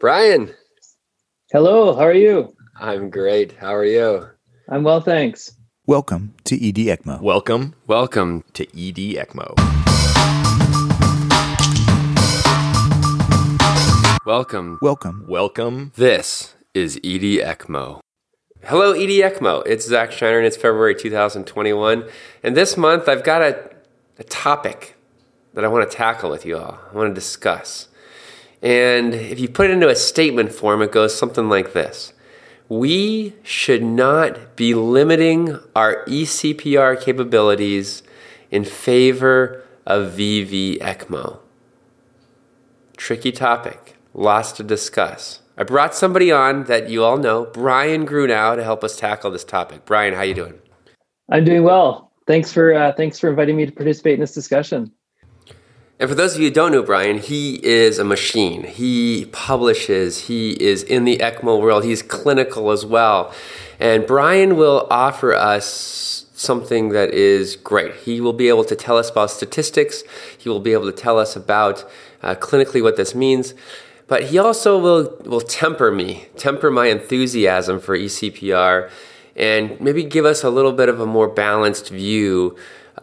Brian. Hello, how are you? I'm great. How are you? I'm well, thanks. Welcome to ED ECMO. Welcome, welcome to ED ECMO. Welcome. Welcome. Welcome. This is ED ECMO. Hello, ED ECMO. It's Zach Shinar and it's February 2021. And this month I've got a, a topic that I want to tackle with you all. I want to discuss. And if you put it into a statement form, it goes something like this We should not be limiting our eCPR capabilities in favor of VV ECMO. Tricky topic, lots to discuss. I brought somebody on that you all know, Brian Grunau, to help us tackle this topic. Brian, how you doing? I'm doing well. Thanks for uh, thanks for inviting me to participate in this discussion. And for those of you who don't know Brian, he is a machine. He publishes, he is in the ECMO world, he's clinical as well. And Brian will offer us something that is great. He will be able to tell us about statistics, he will be able to tell us about uh, clinically what this means. But he also will, will temper me, temper my enthusiasm for eCPR, and maybe give us a little bit of a more balanced view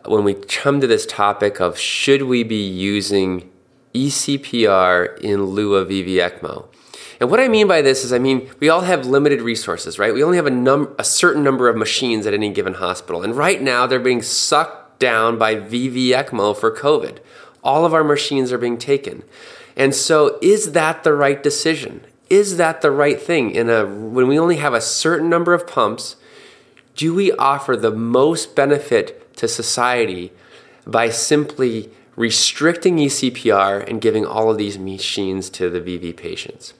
when we come to this topic of should we be using eCPR in lieu of VV ECMO. And what I mean by this is, I mean, we all have limited resources, right? We only have a, num- a certain number of machines at any given hospital. And right now, they're being sucked down by VV ECMO for COVID. All of our machines are being taken. And so, is that the right decision? Is that the right thing? In a, when we only have a certain number of pumps, do we offer the most benefit to society by simply restricting eCPR and giving all of these machines to the VV patients.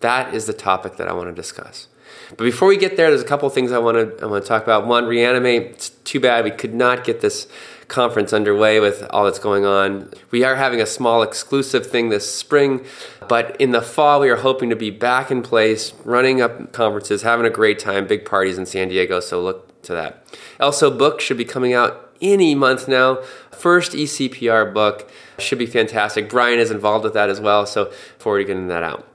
That is the topic that I want to discuss. But before we get there, there's a couple things I want to I want to talk about. One, reanimate. It's too bad we could not get this conference underway with all that's going on. We are having a small exclusive thing this spring, but in the fall we are hoping to be back in place, running up conferences, having a great time, big parties in San Diego. So look to that. Also, book should be coming out any month now. First eCPR book should be fantastic. Brian is involved with that as well, so forward to getting that out.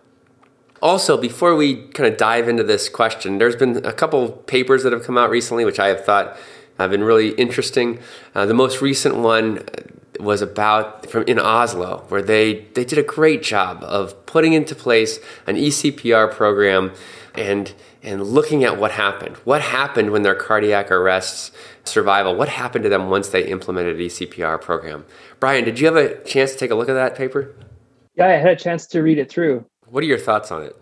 Also, before we kind of dive into this question, there's been a couple papers that have come out recently, which I have thought have been really interesting. Uh, the most recent one was about from in Oslo, where they they did a great job of putting into place an eCPR program and and looking at what happened. What happened when their cardiac arrests survival? What happened to them once they implemented eCPR program? Brian, did you have a chance to take a look at that paper? Yeah, I had a chance to read it through. What are your thoughts on it?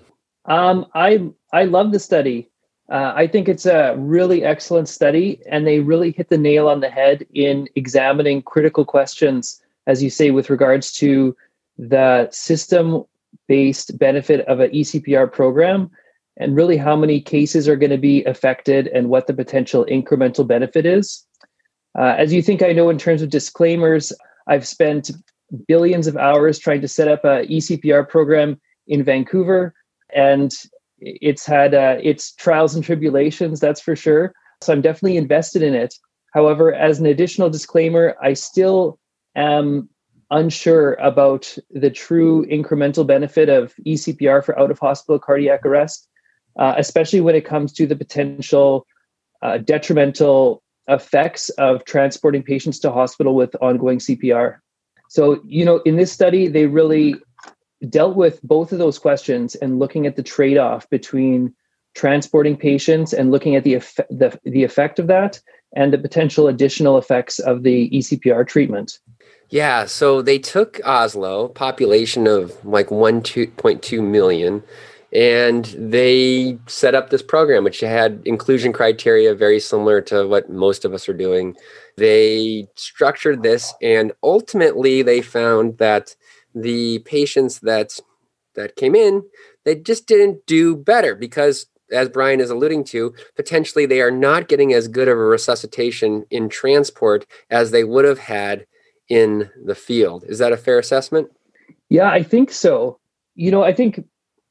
Um, I I love the study. Uh, I think it's a really excellent study, and they really hit the nail on the head in examining critical questions, as you say, with regards to the system based benefit of an eCPR program and really how many cases are going to be affected and what the potential incremental benefit is. Uh, as you think I know, in terms of disclaimers, I've spent billions of hours trying to set up a eCPR program in Vancouver, and it's had uh, its trials and tribulations, that's for sure. So I'm definitely invested in it. However, as an additional disclaimer, I still am unsure about the true incremental benefit of eCPR for out of hospital cardiac arrest uh, especially when it comes to the potential uh, detrimental effects of transporting patients to hospital with ongoing CPR. So, you know, in this study, they really dealt with both of those questions and looking at the trade off between transporting patients and looking at the, eff- the, the effect of that and the potential additional effects of the ECPR treatment. Yeah, so they took Oslo, population of like 1.2 million, and they set up this program which had inclusion criteria very similar to what most of us are doing. They structured this and ultimately they found that the patients that that came in they just didn't do better because as brian is alluding to potentially they are not getting as good of a resuscitation in transport as they would have had in the field. Is that a fair assessment? Yeah i think so. You know i think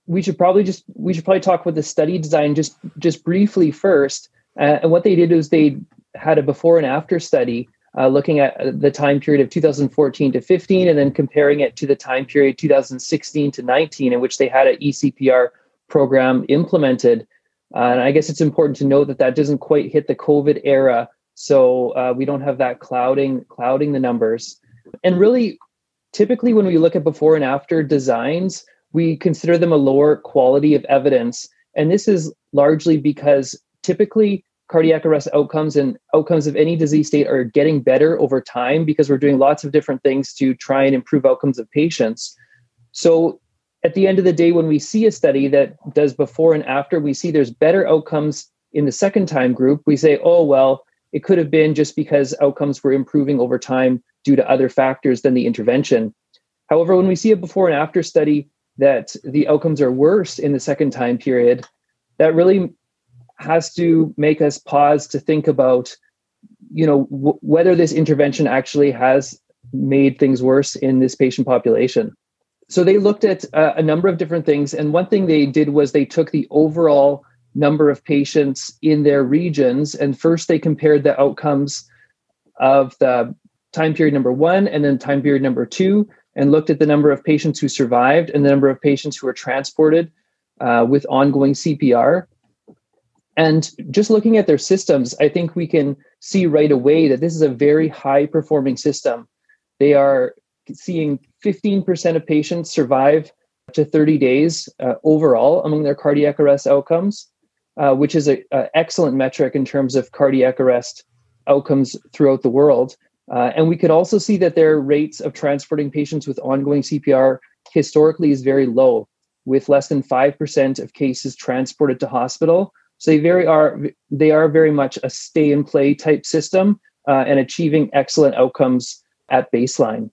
we should probably just we should probably talk about the study design just just briefly first. Uh, and what they did is they had a before and after study uh, looking at the time period of 2014 to 15, and then comparing it to the time period 2016 to 19, in which they had an ECPR program implemented. Uh, and I guess it's important to note that that doesn't quite hit the COVID era, so uh, we don't have that clouding clouding the numbers. And really, typically when we look at before and after designs, we consider them a lower quality of evidence, and this is largely because typically cardiac arrest outcomes and outcomes of any disease state are getting better over time because we're doing lots of different things to try and improve outcomes of patients. So at the end of the day, when we see a study that does before and after, we see there's better outcomes in the second time group. We say, oh, well, it could have been just because outcomes were improving over time due to other factors than the intervention. However, when we see a before and after study that the outcomes are worse in the second time period, that really has to make us pause to think about you know w- whether this intervention actually has made things worse in this patient population. So they looked at uh, a number of different things and one thing they did was they took the overall number of patients in their regions and first they compared the outcomes of the time period number one and then time period number two and looked at the number of patients who survived and the number of patients who were transported uh, with ongoing cpr and just looking at their systems, I think we can see right away that this is a very high performing system. They are seeing 15% of patients survive to 30 days uh, overall among their cardiac arrest outcomes, uh, which is an excellent metric in terms of cardiac arrest outcomes throughout the world. Uh, and we could also see that their rates of transporting patients with ongoing CPR historically is very low, with less than 5% of cases transported to hospital so they very are they are very much a stay and play type system uh, and achieving excellent outcomes at baseline.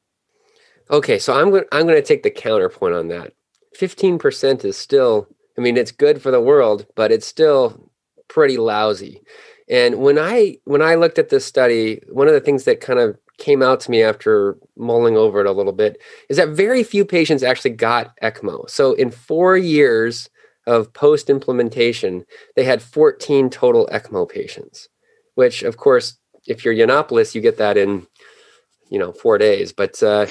Okay, so I'm I'm going to take the counterpoint on that. 15% is still I mean it's good for the world, but it's still pretty lousy. And when I when I looked at this study, one of the things that kind of came out to me after mulling over it a little bit is that very few patients actually got ECMO. So in 4 years of post implementation, they had 14 total ECMO patients, which, of course, if you're Yannopoulos, you get that in, you know, four days. But uh,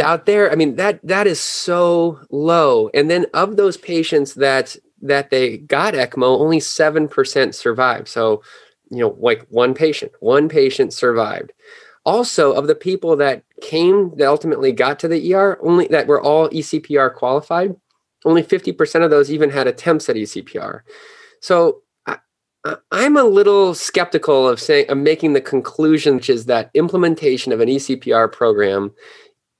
out there, I mean, that that is so low. And then of those patients that that they got ECMO, only seven percent survived. So, you know, like one patient, one patient survived. Also, of the people that came that ultimately got to the ER, only that were all ECPR qualified, only 50% of those even had attempts at ECPR. So I, I'm a little skeptical of saying of making the conclusion, which is that implementation of an ECPR program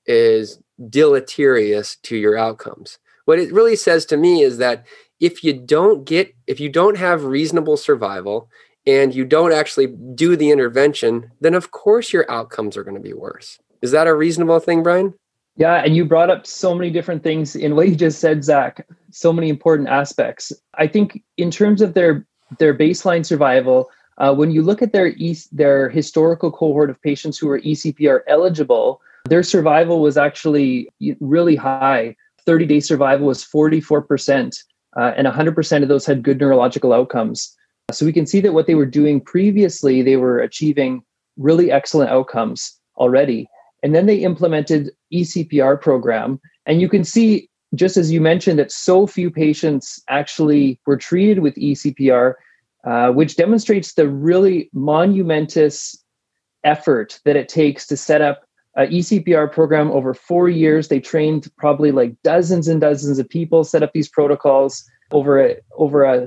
is deleterious to your outcomes. What it really says to me is that if you don't get if you don't have reasonable survival and you don't actually do the intervention, then of course your outcomes are going to be worse. Is that a reasonable thing, Brian? Yeah, and you brought up so many different things in what you just said, Zach. So many important aspects. I think in terms of their their baseline survival, uh, when you look at their e- their historical cohort of patients who were ECPR eligible, their survival was actually really high. 30 day survival was 44%, uh, and 100% of those had good neurological outcomes. So we can see that what they were doing previously, they were achieving really excellent outcomes already. And then they implemented ECPR program. And you can see, just as you mentioned, that so few patients actually were treated with ECPR, uh, which demonstrates the really monumentous effort that it takes to set up a ECPR program over four years. They trained probably like dozens and dozens of people, set up these protocols over a, over a,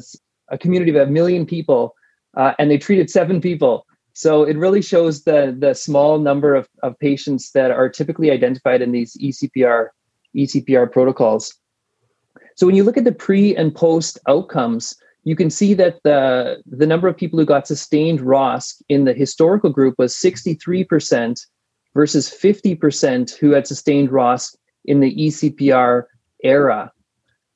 a community of a million people, uh, and they treated seven people. So it really shows the the small number of, of patients that are typically identified in these ECPR ECPR protocols. So when you look at the pre and post outcomes, you can see that the the number of people who got sustained ROSC in the historical group was 63% versus 50% who had sustained ROSC in the ECPR era.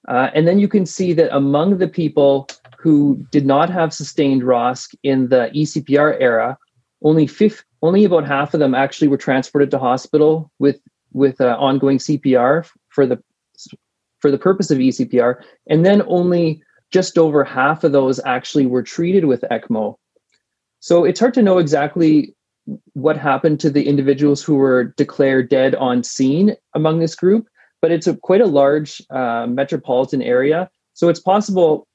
Uh, and then you can see that among the people who did not have sustained ROSC in the ECPR era, only fifth, only about half of them actually were transported to hospital with with uh, ongoing CPR for the for the purpose of ECPR, and then only just over half of those actually were treated with ECMO. So it's hard to know exactly what happened to the individuals who were declared dead on scene among this group, but it's a, quite a large uh, metropolitan area. So it's possible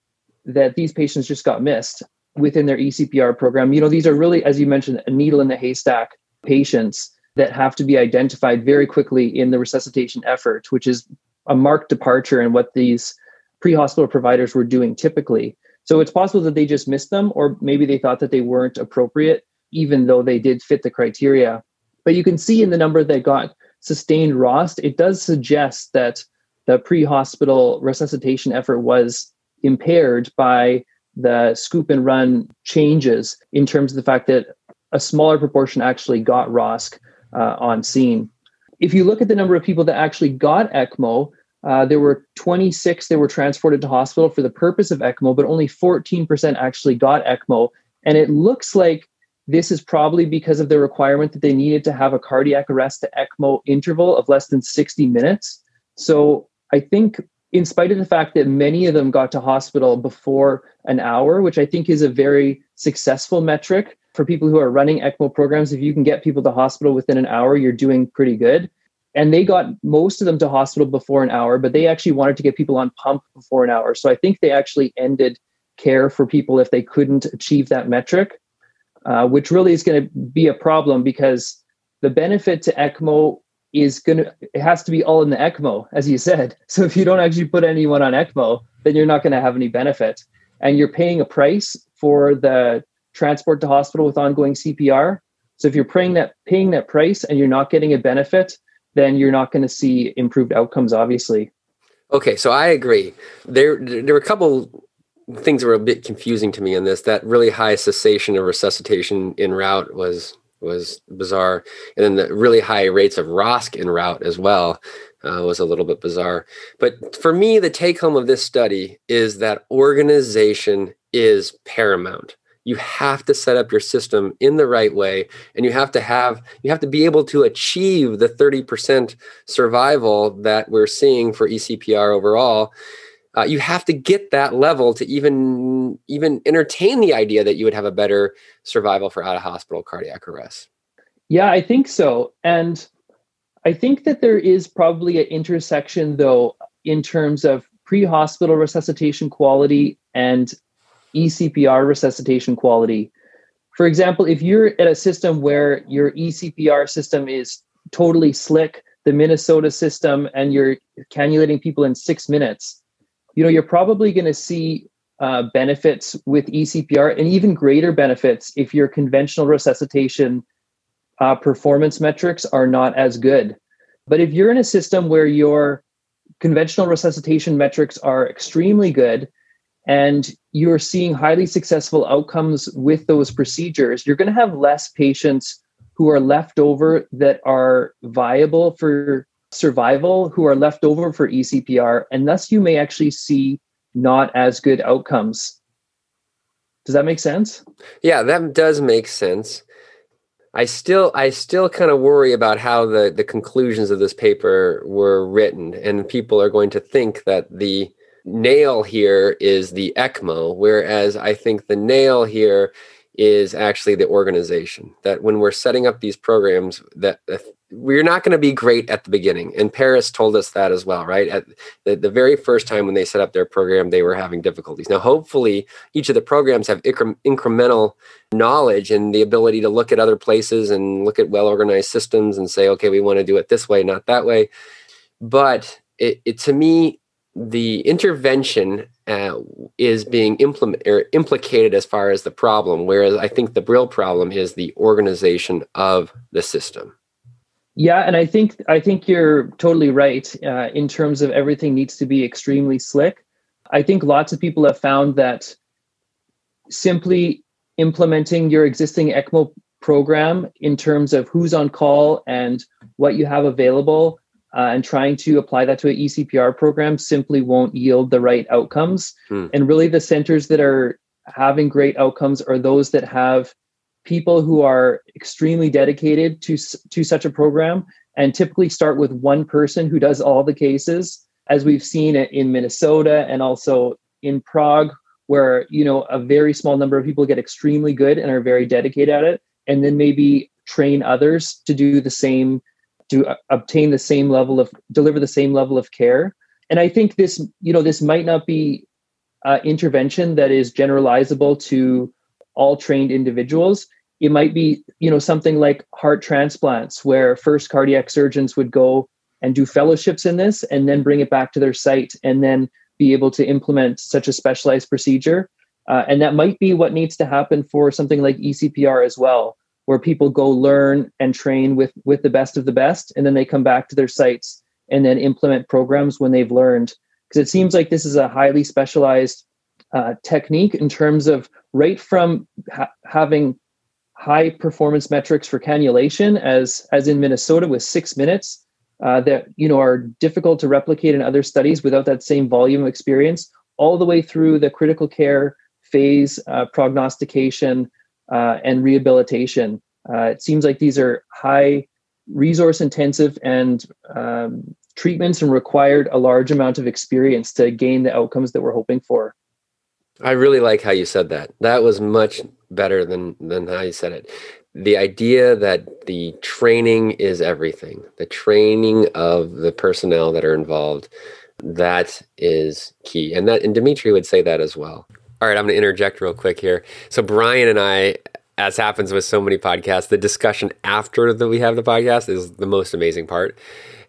that these patients just got missed within their ECPR program. You know, these are really, as you mentioned, a needle in the haystack patients that have to be identified very quickly in the resuscitation effort, which is a marked departure in what these pre-hospital providers were doing typically. So it's possible that they just missed them, or maybe they thought that they weren't appropriate, even though they did fit the criteria. But you can see in the number that got sustained ROSC, it does suggest that the pre-hospital resuscitation effort was impaired by the scoop and run changes in terms of the fact that a smaller proportion actually got ROSC uh, on scene. If you look at the number of people that actually got ECMO, uh, there were 26 that were transported to hospital for the purpose of ECMO, but only 14% actually got ECMO. And it looks like this is probably because of the requirement that they needed to have a cardiac arrest to ECMO interval of less than 60 minutes. So I think, in spite of the fact that many of them got to hospital before an hour, which I think is a very successful metric for people who are running ECMO programs, if you can get people to hospital within an hour, you're doing pretty good. And they got most of them to hospital before an hour but they actually wanted to get people on pump before an hour. So i think they actually ended care for people if they couldn't achieve that metric uh, which really is going to be a problem because the benefit to ecmo is going to it has to be all in the ecmo as you said so if you don't actually put anyone on ecmo then you're not going to have any benefit and you're paying a price for the transport to hospital with ongoing cpr so if you're paying that paying that price and you're not getting a benefit then you're not going to see improved outcomes, obviously. Okay, so I agree. There, there were a couple things were a bit confusing to me in this. That really high cessation of resuscitation in route was was bizarre, and then the really high rates of ROSC in route as well uh, was a little bit bizarre. But for me, the take home of this study is that organization is paramount you have to set up your system in the right way and you have to have you have to be able to achieve the 30% survival that we're seeing for ecpr overall uh, you have to get that level to even even entertain the idea that you would have a better survival for out of hospital cardiac arrest yeah i think so and i think that there is probably an intersection though in terms of pre-hospital resuscitation quality and eCPR resuscitation quality. For example, if you're at a system where your eCPR system is totally slick, the Minnesota system, and you're cannulating people in six minutes, you know, you're probably going to see uh, benefits with eCPR and even greater benefits if your conventional resuscitation uh, performance metrics are not as good. But if you're in a system where your conventional resuscitation metrics are extremely good and you're seeing highly successful outcomes with those procedures, you're going to have less patients who are left over that are viable for survival, who are left over for ECPR, and thus you may actually see not as good outcomes. Does that make sense? Yeah, that does make sense. I still I still kind of worry about how the the conclusions of this paper were written and people are going to think that the nail here is the ECMO, whereas I think the nail here is actually the organization. That when we're setting up these programs, that we're not going to be great at the beginning. And Paris told us that as well, right? At the, the very first time when they set up their program, they were having difficulties. Now, hopefully, each of the programs have incre- incremental knowledge and the ability to look at other places and look at well organized systems and say, okay, we want to do it this way, not that way. But it, it to me, the intervention uh, is being implement or implicated as far as the problem, whereas I think the real problem is the organization of the system. Yeah, and I think I think you're totally right uh, in terms of everything needs to be extremely slick. I think lots of people have found that simply implementing your existing ECMO program in terms of who's on call and what you have available uh, and trying to apply that to an ECPR program simply won't yield the right outcomes. Hmm. And really, the centers that are having great outcomes are those that have people who are extremely dedicated to to such a program and typically start with one person who does all the cases as we've seen in Minnesota and also in Prague where you know a very small number of people get extremely good and are very dedicated at it and then maybe train others to do the same, to uh, obtain the same level of, deliver the same level of care. And I think this, you know, this might not be uh, intervention that is generalizable to all trained individuals. It might be, you know, something like heart transplants, where first cardiac surgeons would go and do fellowships in this, and then bring it back to their site, and then be able to implement such a specialized procedure. Uh, and that might be what needs to happen for something like ECPR as well, where people go learn and train with with the best of the best, and then they come back to their sites and then implement programs when they've learned. Because it seems like this is a highly specialized uh, technique in terms of right from ha- having high performance metrics for cannulation, as as in Minnesota with six minutes, uh, that you know are difficult to replicate in other studies without that same volume of experience, all the way through the critical care phase, uh, prognostication, uh, and rehabilitation. Uh, it seems like these are high resource intensive and um, treatments and required a large amount of experience to gain the outcomes that we're hoping for. I really like how you said that. That was much better than than how you said it. The idea that the training is everything. The training of the personnel that are involved that is key. And that and Demetri would say that as well. All right, I'm going to interject real quick here. So Brian and I as happens with so many podcasts, the discussion after that we have the podcast is the most amazing part.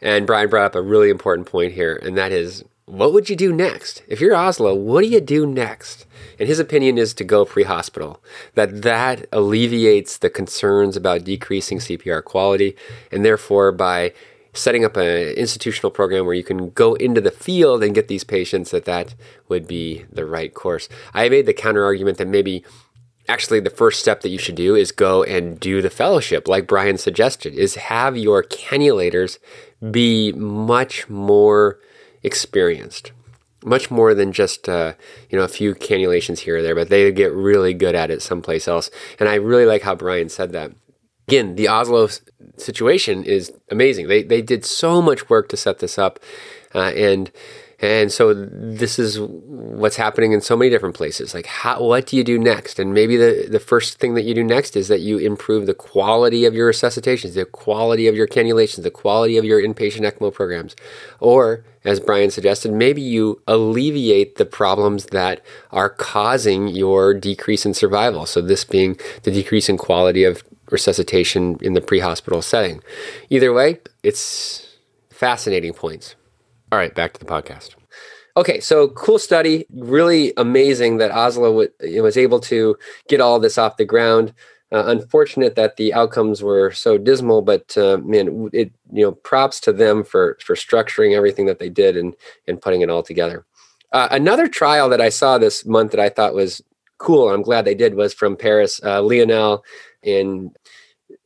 And Brian brought up a really important point here, and that is what would you do next? If you're Oslo, what do you do next? And his opinion is to go pre-hospital. That that alleviates the concerns about decreasing CPR quality, and therefore by setting up an institutional program where you can go into the field and get these patients, that that would be the right course. I made the counter argument that maybe actually the first step that you should do is go and do the fellowship like brian suggested is have your cannulators be much more experienced much more than just uh, you know a few cannulations here or there but they get really good at it someplace else and i really like how brian said that again the oslo situation is amazing they, they did so much work to set this up uh, and and so this is what's happening in so many different places. Like, how, what do you do next? And maybe the, the first thing that you do next is that you improve the quality of your resuscitations, the quality of your cannulations, the quality of your inpatient ECMO programs. Or, as Brian suggested, maybe you alleviate the problems that are causing your decrease in survival. So, this being the decrease in quality of resuscitation in the pre hospital setting. Either way, it's fascinating points. All right, back to the podcast. Okay, so cool study. Really amazing that Oslo w- was able to get all this off the ground. Uh, unfortunate that the outcomes were so dismal, but uh, man, it you know props to them for for structuring everything that they did and and putting it all together. Uh, another trial that I saw this month that I thought was cool, and I'm glad they did, was from Paris. Uh, Lionel and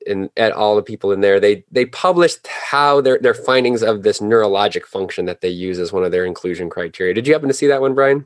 and at all the people in there. They they published how their their findings of this neurologic function that they use as one of their inclusion criteria. Did you happen to see that one brian?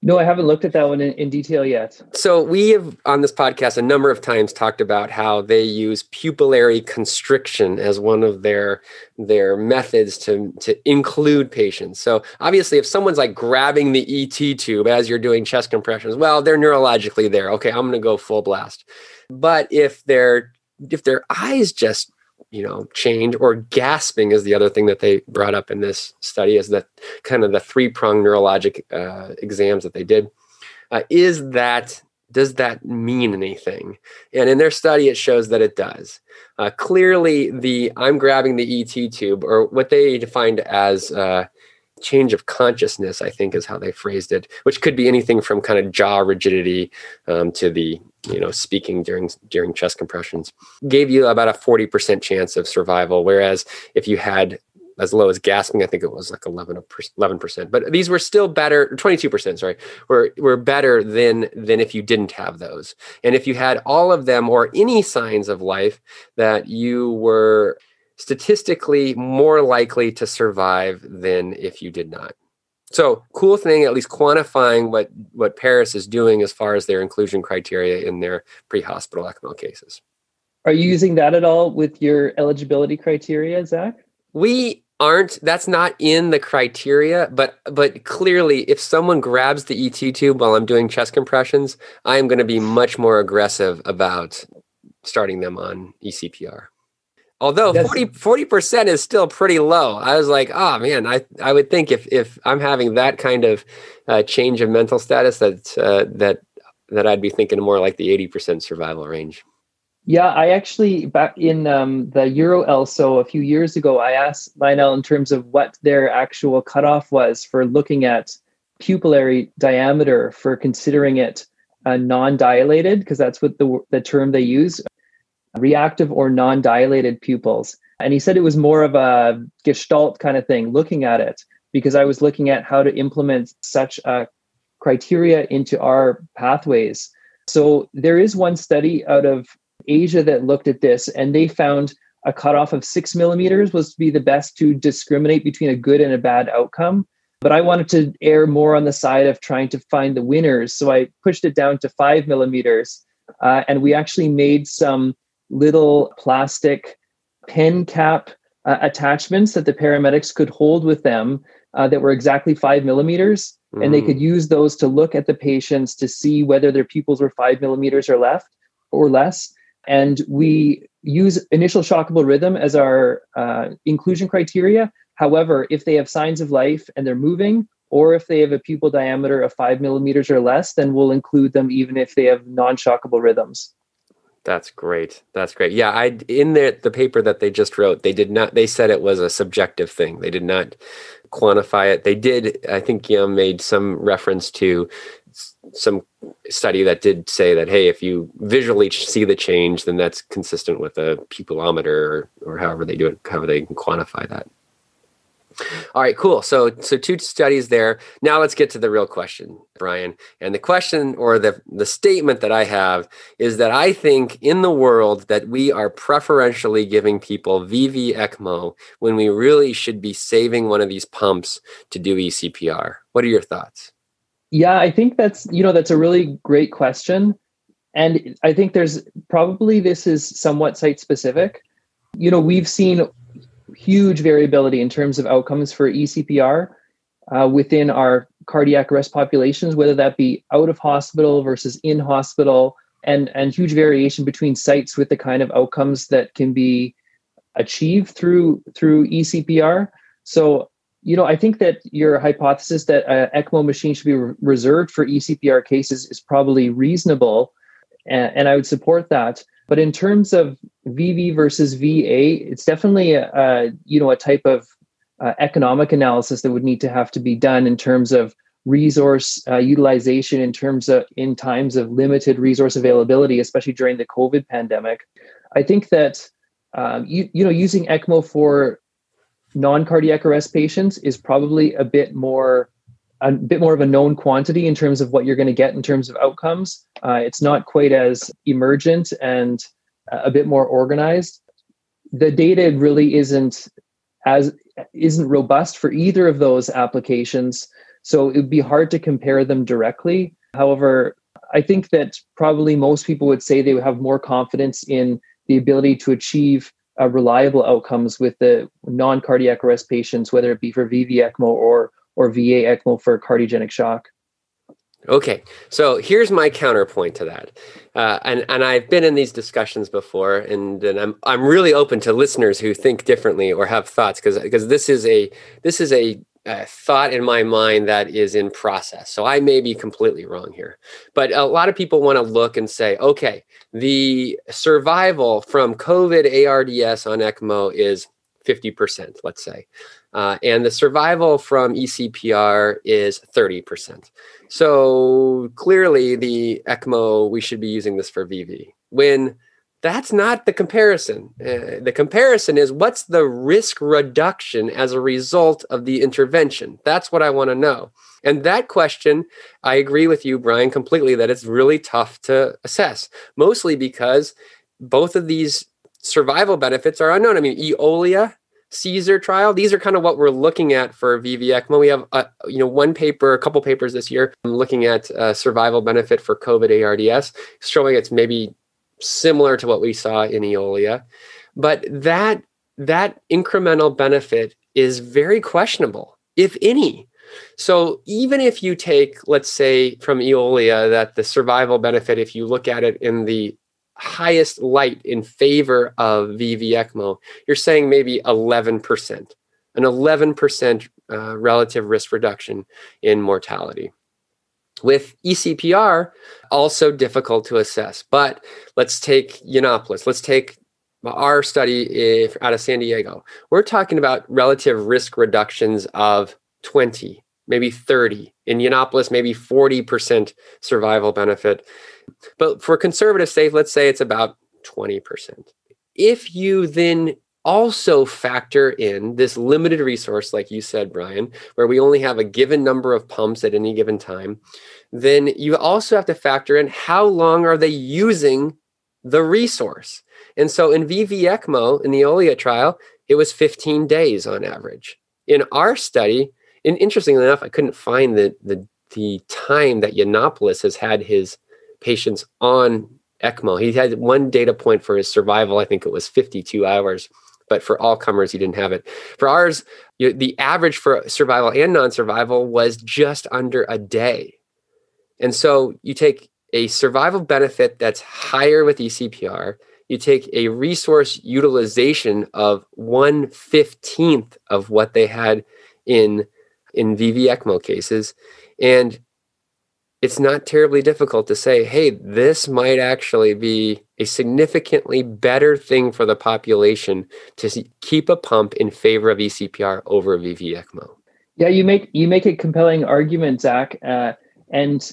No i haven't looked at that one in, in detail yet. So we have on this podcast a number of times talked about how they use pupillary constriction as one of their their methods to to include patients. So obviously if someone's like grabbing the et tube as you're doing chest compressions well they're neurologically there. Okay i'm going to go full blast but if they're if their eyes just you know change or gasping is the other thing that they brought up in this study is that kind of the three prong neurologic uh, exams that they did uh, is that does that mean anything? And in their study it shows that it does. Uh, clearly the i'm grabbing the et tube or what they defined as uh, change of consciousness i think is how they phrased it which could be anything from kind of jaw rigidity um, to the you know speaking during during chest compressions gave you about a 40% chance of survival. Whereas if you had as low as gasping i think it was like 11 11% but these were still better 22% sorry were were better than than if you didn't have those. And if you had all of them or any signs of life that you were statistically more likely to survive than if you did not so cool thing, at least quantifying what what Paris is doing as far as their inclusion criteria in their pre-hospital ECMO cases. Are you using that at all with your eligibility criteria, Zach? We aren't. That's not in the criteria, but but clearly, if someone grabs the ET tube while I'm doing chest compressions, I am going to be much more aggressive about starting them on ECPR. Although 40 percent is still pretty low. I was like, oh man, I I would think if if I'm having that kind of uh, change of mental status that uh, that that I'd be thinking more like the 80% survival range. Yeah, I actually back in um, the Euro ELSO a few years ago, I asked Lionel in terms of what their actual cutoff was for looking at pupillary diameter for considering it uh, non-dilated, because that's what the the term they use, reactive or non-dilated pupils. And he said it was more of a gestalt kind of thing, looking at it, because I was looking at how to implement such a criteria into our pathways. So there is one study out of Asia that looked at this, and they found a cutoff of six millimeters was to be the best to discriminate between a good and a bad outcome. But I wanted to err more on the side of trying to find the winners. So I pushed it down to five millimeters. Uh, and we actually made some little plastic pen cap uh, attachments that the paramedics could hold with them uh, that were exactly five millimeters. Mm. And they could use those to look at the patients to see whether their pupils were five millimeters or left or less. And we use initial shockable rhythm as our uh, inclusion criteria. However, if they have signs of life and they're moving, or if they have a pupil diameter of five millimeters or less, then we'll include them even if they have non shockable rhythms. That's great. That's great. Yeah, I in the the paper that they just wrote, they did not. They said it was a subjective thing. They did not quantify it. They did. I think Yum made some reference to some study that did say that hey, if you visually see the change, then that's consistent with a pupilometer or, or however they do it, however they can quantify that. All right, cool. So so two studies there. Now let's get to the real question, Brian. And the question or the the statement that I have is that I think in the world that we are preferentially giving people VV ECMO when we really should be saving one of these pumps to do ECPR. What are your thoughts? Yeah, I think that's you know that's a really great question. And I think there's probably this is somewhat site specific. You know, we've seen huge variability in terms of outcomes for ECPR uh, within our cardiac arrest populations, whether that be out of hospital versus in hospital, and, and huge variation between sites with the kind of outcomes that can be achieved through through ECPR. So, you know, I think that your hypothesis that an ECMO machine should be re- reserved for ECPR cases is probably reasonable, and, and I would support that. But in terms of VV versus VA, it's definitely a, a you know a type of uh, economic analysis that would need to have to be done in terms of resource uh, utilization in terms of in times of limited resource availability, especially during the COVID pandemic. I think that um, you you know using ECMO for non-cardiac arrest patients is probably a bit more a bit more of a known quantity in terms of what you're going to get in terms of outcomes. Uh, it's not quite as emergent and a bit more organized. The data really isn't as isn't robust for either of those applications, so it would be hard to compare them directly. However, I think that probably most people would say they would have more confidence in the ability to achieve uh, reliable outcomes with the non-cardiac arrest patients, whether it be for VV ECMO or or VA ECMO for cardiogenic shock. Okay, so here's my counterpoint to that, uh, and and I've been in these discussions before, and, and I'm I'm really open to listeners who think differently or have thoughts because because this is a this is a, a thought in my mind that is in process. So I may be completely wrong here, but a lot of people want to look and say, okay, the survival from COVID ARDS on ECMO is 50%, let's say. Uh, and the survival from ECPR is 30%. So clearly, the ECMO, we should be using this for VV. When that's not the comparison. Uh, the comparison is what's the risk reduction as a result of the intervention? That's what I want to know. And that question, I agree with you, Brian, completely that it's really tough to assess, mostly because both of these survival benefits are unknown. I mean, Eolia CESAR trial. These are kind of what we're looking at for VV ECMO. We have, a, you know, one paper, a couple papers this year looking at uh, survival benefit for COVID ARDS, showing it's maybe similar to what we saw in Eolia, but that that incremental benefit is very questionable, if any. So even if you take, let's say, from Eolia, that the survival benefit, if you look at it in the highest light in favor of VV ECMO, you're saying maybe 11%, an 11% uh, relative risk reduction in mortality. With ECPR, also difficult to assess. But let's take Yannopoulos. Let's take our study if, out of San Diego. We're talking about relative risk reductions of 20, maybe 30. In Yannopoulos, maybe 40% survival benefit. But for conservative safe, let's say it's about 20%. If you then also factor in this limited resource, like you said, Brian, where we only have a given number of pumps at any given time, then you also have to factor in how long are they using the resource. And so in VV ECMO, in the OLIA trial, it was 15 days on average. In our study, and interestingly enough, I couldn't find the, the, the time that Yannopoulos has had his patients on ECMO. He had one data point for his survival. I think it was 52 hours, but for all comers, he didn't have it. For ours, the average for survival and non survival was just under a day. And so you take a survival benefit that's higher with ECPR, you take a resource utilization of 1 15th of what they had in in VV ECMO cases, and it's not terribly difficult to say, hey, this might actually be a significantly better thing for the population to keep a pump in favor of ECPR over VV ECMO. Yeah, you make you make a compelling argument, Zach, uh, and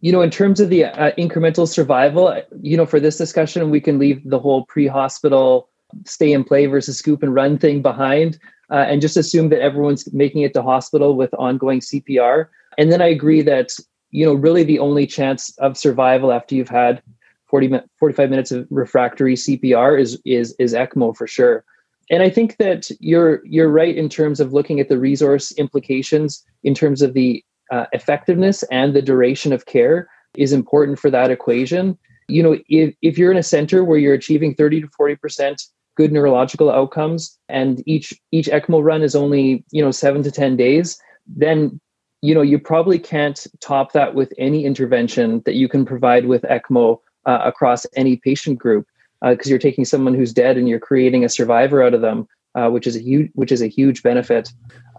you know, in terms of the uh, incremental survival, you know, for this discussion, we can leave the whole pre-hospital stay and play versus scoop and run thing behind, uh, and just assume that everyone's making it to hospital with ongoing CPR. And then I agree that you know, really the only chance of survival after you've had 40, 45 minutes of refractory CPR is is is ECMO for sure. And I think that you're you're right in terms of looking at the resource implications in terms of the uh, effectiveness and the duration of care is important for that equation. You know, if, if you're in a center where you're achieving 30 to 40 percent good neurological outcomes and each each ECMO run is only you know seven to 10 days, then you know you probably can't top that with any intervention that you can provide with ECMO uh, across any patient group because uh, you're taking someone who's dead and you're creating a survivor out of them, uh, which is a huge which is a huge benefit.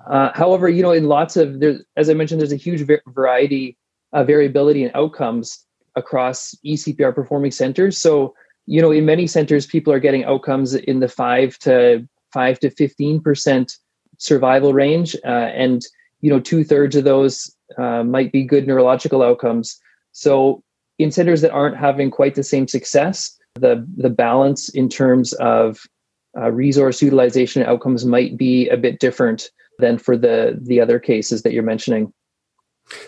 Uh, however, you know, in lots of there, as I mentioned, there's a huge variety, uh, variability in outcomes across ECPR performing centers. So, you know, in many centers, people are getting outcomes in the five to five to fifteen percent survival range, uh, and you know, two thirds of those uh, might be good neurological outcomes. So in centers that aren't having quite the same success, the the balance in terms of uh, resource utilization outcomes might be a bit different than for the the other cases that you're mentioning.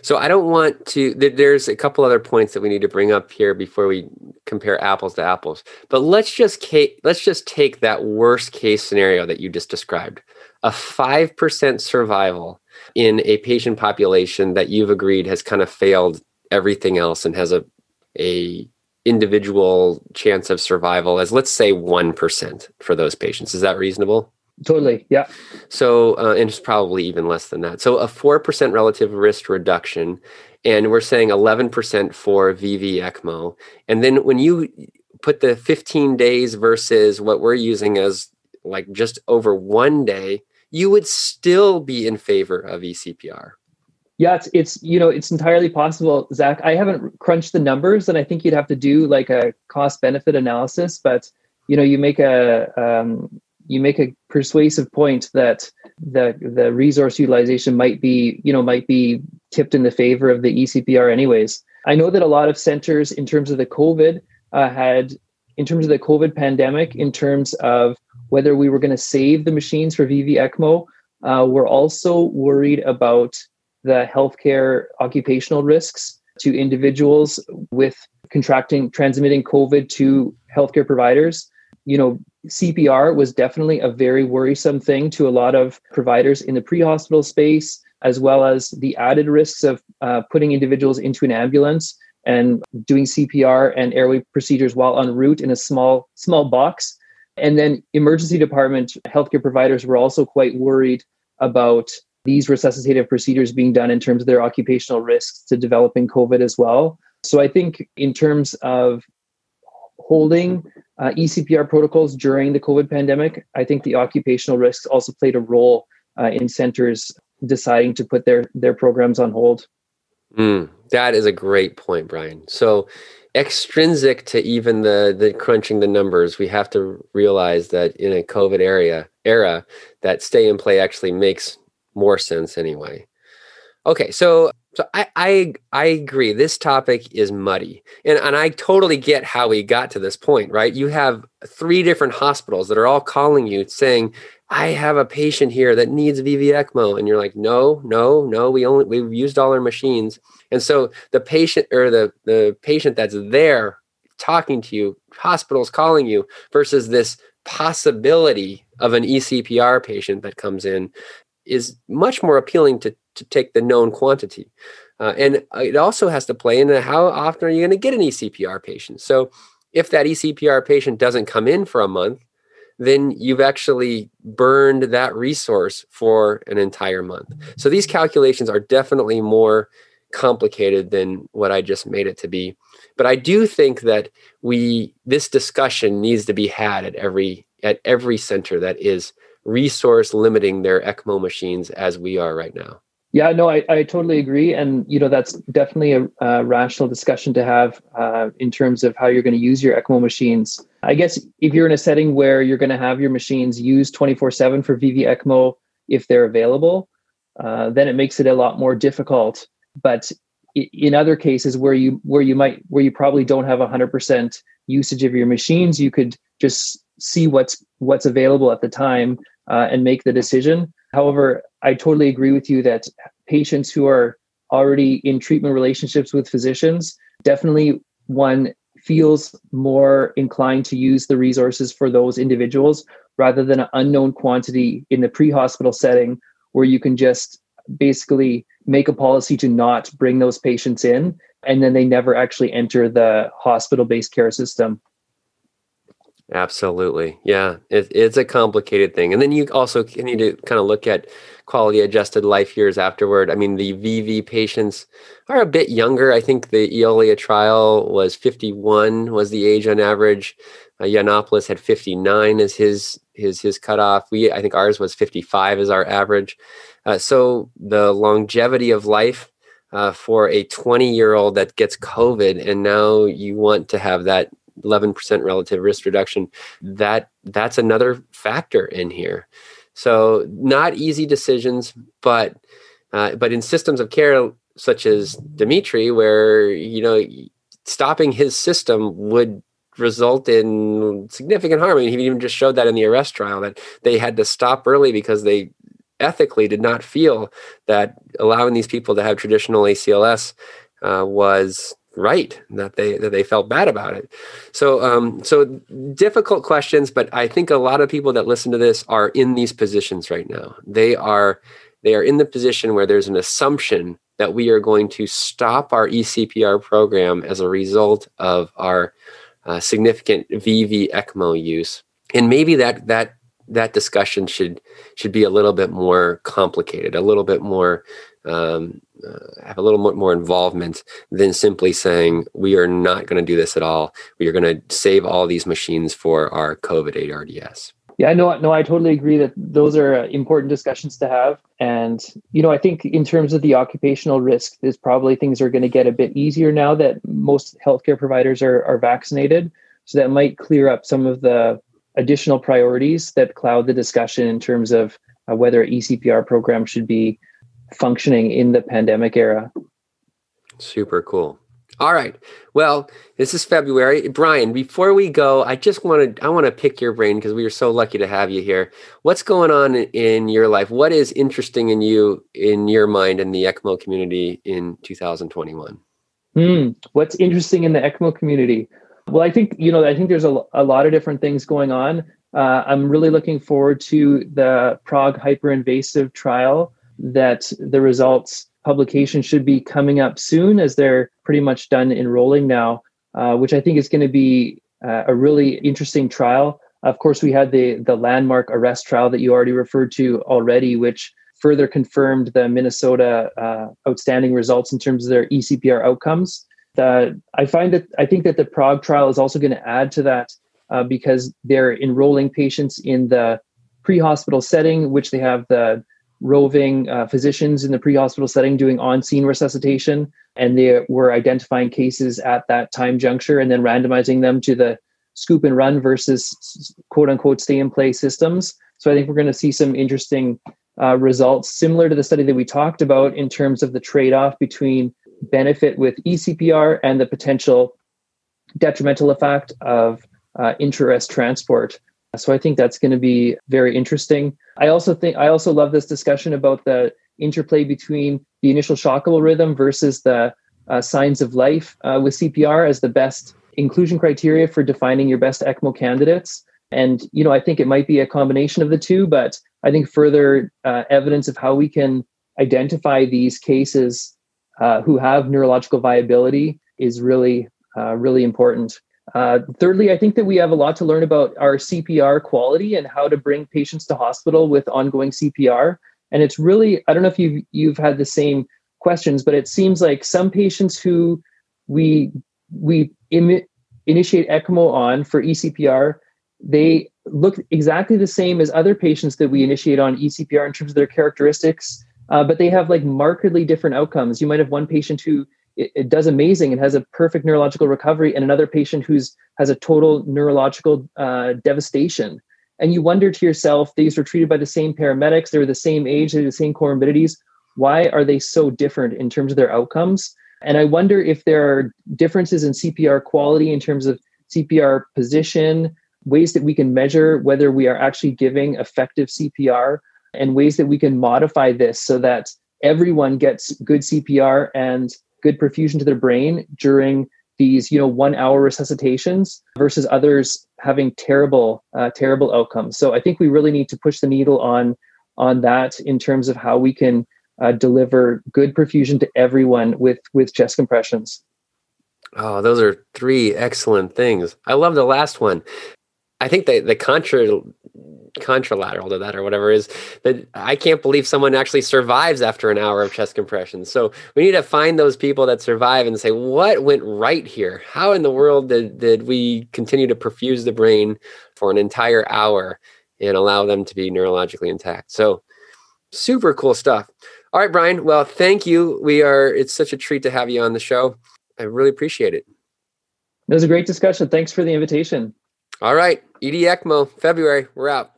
So I don't want to. There's a couple other points that we need to bring up here before we compare apples to apples. But let's just let's just take that worst case scenario that you just described: a five percent survival in a patient population that you've agreed has kind of failed everything else and has a a individual chance of survival as let's say 1% for those patients. Is that reasonable? Totally yeah. So uh, and it's probably even less than that. So a 4% relative risk reduction and we're saying 11% for vv ecmo and then when you put the 15 days versus what we're using as like just over one day you would still be in favor of eCPR. Yeah, it's it's you know it's entirely possible, Zach. I haven't crunched the numbers, and I think you'd have to do like a cost benefit analysis. But you know, you make a um, you make a persuasive point that the the resource utilization might be you know might be tipped in the favor of the eCPR anyways. I know that a lot of centers, in terms of the COVID, uh, had in terms of the COVID pandemic, in terms of whether we were going to save the machines for VV ECMO. Uh, we're also worried about the healthcare occupational risks to individuals with contracting, transmitting COVID to healthcare providers. You know, CPR was definitely a very worrisome thing to a lot of providers in the pre hospital space, as well as the added risks of uh, putting individuals into an ambulance and doing CPR and airway procedures while en route in a small small box and then emergency department healthcare providers were also quite worried about these resuscitative procedures being done in terms of their occupational risks to developing COVID as well. So I think in terms of holding uh, ECPR protocols during the COVID pandemic, I think the occupational risks also played a role uh, in centers deciding to put their their programs on hold. Mm, that is a great point, Brian. So extrinsic to even the the crunching the numbers, we have to realize that in a COVID area era, that stay in play actually makes more sense anyway. Okay, so so I, I I agree. This topic is muddy, and and I totally get how we got to this point. Right? You have three different hospitals that are all calling you saying, "I have a patient here that needs VV ECMO," and you're like, "No, no, no. We only we've used all our machines." And so the patient or the the patient that's there talking to you, hospitals calling you, versus this possibility of an ECPR patient that comes in is much more appealing to to take the known quantity. Uh, and it also has to play into how often are you going to get an ECPR patient. So if that ECPR patient doesn't come in for a month, then you've actually burned that resource for an entire month. So these calculations are definitely more complicated than what I just made it to be. But I do think that we this discussion needs to be had at every at every center that is resource limiting their ECMO machines as we are right now. Yeah, no, I, I totally agree. And, you know, that's definitely a, a rational discussion to have uh, in terms of how you're going to use your ECMO machines. I guess if you're in a setting where you're going to have your machines used 24 7 for VV ECMO, if they're available, uh, then it makes it a lot more difficult. But in other cases where you where you might where you probably don't have 100% usage of your machines, you could just see what's what's available at the time uh, and make the decision. However, I totally agree with you that patients who are already in treatment relationships with physicians definitely one feels more inclined to use the resources for those individuals rather than an unknown quantity in the pre-hospital setting where you can just basically make a policy to not bring those patients in and then they never actually enter the hospital-based care system Absolutely. Yeah. It, it's a complicated thing. And then you also need to kind of look at quality adjusted life years afterward. I mean, the VV patients are a bit younger. I think the Eolia trial was 51 was the age on average. Uh, Yannopoulos had 59 as his his his cutoff. We I think ours was 55 as our average. Uh, so the longevity of life uh, for a 20 year old that gets COVID and now you want to have that 11% relative risk reduction that that's another factor in here. So not easy decisions but uh, but in systems of care such as Demetri where you know stopping his system would result in significant harm. I mean, he even just showed that in the arrest trial that they had to stop early because they ethically did not feel that allowing these people to have traditional acls uh, was right that they that they felt bad about it. So um so difficult questions but i think a lot of people that listen to this are in these positions right now. They are they are in the position where there's an assumption that we are going to stop our ecpr program as a result of our uh, significant vv ecmo use. And maybe that that that discussion should should be a little bit more complicated a little bit more um, uh, have a little more, more involvement than simply saying we are not going to do this at all. We are going to save all these machines for our COVID ARDS. Yeah, no, no, I totally agree that those are uh, important discussions to have. And, you know, I think in terms of the occupational risk, is probably things are going to get a bit easier now that most healthcare providers are, are vaccinated. So that might clear up some of the additional priorities that cloud the discussion in terms of uh, whether ECPR program should be functioning in the pandemic era. Super cool. All right. Well, this is February. Brian, before we go, I just wanted I want to pick your brain because we are so lucky to have you here. What's going on in your life? What is interesting in you in your mind in the ECMO community in 2021? Hmm. what's interesting in the ECMO community? Well, I think you know I think there's a, a lot of different things going on. Uh, I'm really looking forward to the Prague hyperinvasive trial that the results publication should be coming up soon as they're pretty much done enrolling now, uh, which I think is going to be uh, a really interesting trial. Of course, we had the the landmark arrest trial that you already referred to already, which further confirmed the Minnesota uh, outstanding results in terms of their ECPR outcomes. the, I find that I think that the Prague trial is also going to add to that uh, because they're enrolling patients in the pre-hospital setting, which they have the roving uh, physicians in the pre-hospital setting doing on-scene resuscitation, and they were identifying cases at that time juncture and then randomizing them to the scoop and run versus quote unquote stay in place systems. So I think we're going to see some interesting uh, results similar to the study that we talked about in terms of the trade-off between benefit with eCPR and the potential detrimental effect of uh, intra-arrest transport. So I think that's going to be very interesting. I also think I also love this discussion about the interplay between the initial shockable rhythm versus the uh, signs of life uh, with CPR as the best inclusion criteria for defining your best ECMO candidates. And you know, I think it might be a combination of the two, but I think further uh, evidence of how we can identify these cases uh, who have neurological viability is really, uh, really important. Uh, thirdly, I think that we have a lot to learn about our CPR quality and how to bring patients to hospital with ongoing CPR. And it's really, I don't know if you've you've had the same questions, but it seems like some patients who we we Im- initiate ECMO on for eCPR, they look exactly the same as other patients that we initiate on eCPR in terms of their characteristics, uh, but they have like markedly different outcomes. You might have one patient who it, it, does amazing and has a perfect neurological recovery, and another patient who's has a total neurological uh, devastation. And you wonder to yourself, these were treated by the same paramedics, they were the same age, they had the same comorbidities. Why are they so different in terms of their outcomes? And I wonder if there are differences in CPR quality in terms of CPR position, ways that we can measure whether we are actually giving effective CPR, and ways that we can modify this so that everyone gets good CPR and good perfusion to their brain during these you know one hour resuscitations versus others having terrible uh, terrible outcomes so i think we really need to push the needle on on that in terms of how we can uh, deliver good perfusion to everyone with with chest compressions. Oh, those are three excellent things. I love the last one. I think the the contra contralateral to that or whatever is that I can't believe someone actually survives after an hour of chest compression. So we need to find those people that survive and say what went right here. How in the world did did we continue to perfuse the brain for an entire hour and allow them to be neurologically intact? So super cool stuff. All right, Brian. Well, thank you. We are, it's such a treat to have you on the show. I really appreciate it. It was a great discussion. Thanks for the invitation. All right. ED ECMO, February. We're out.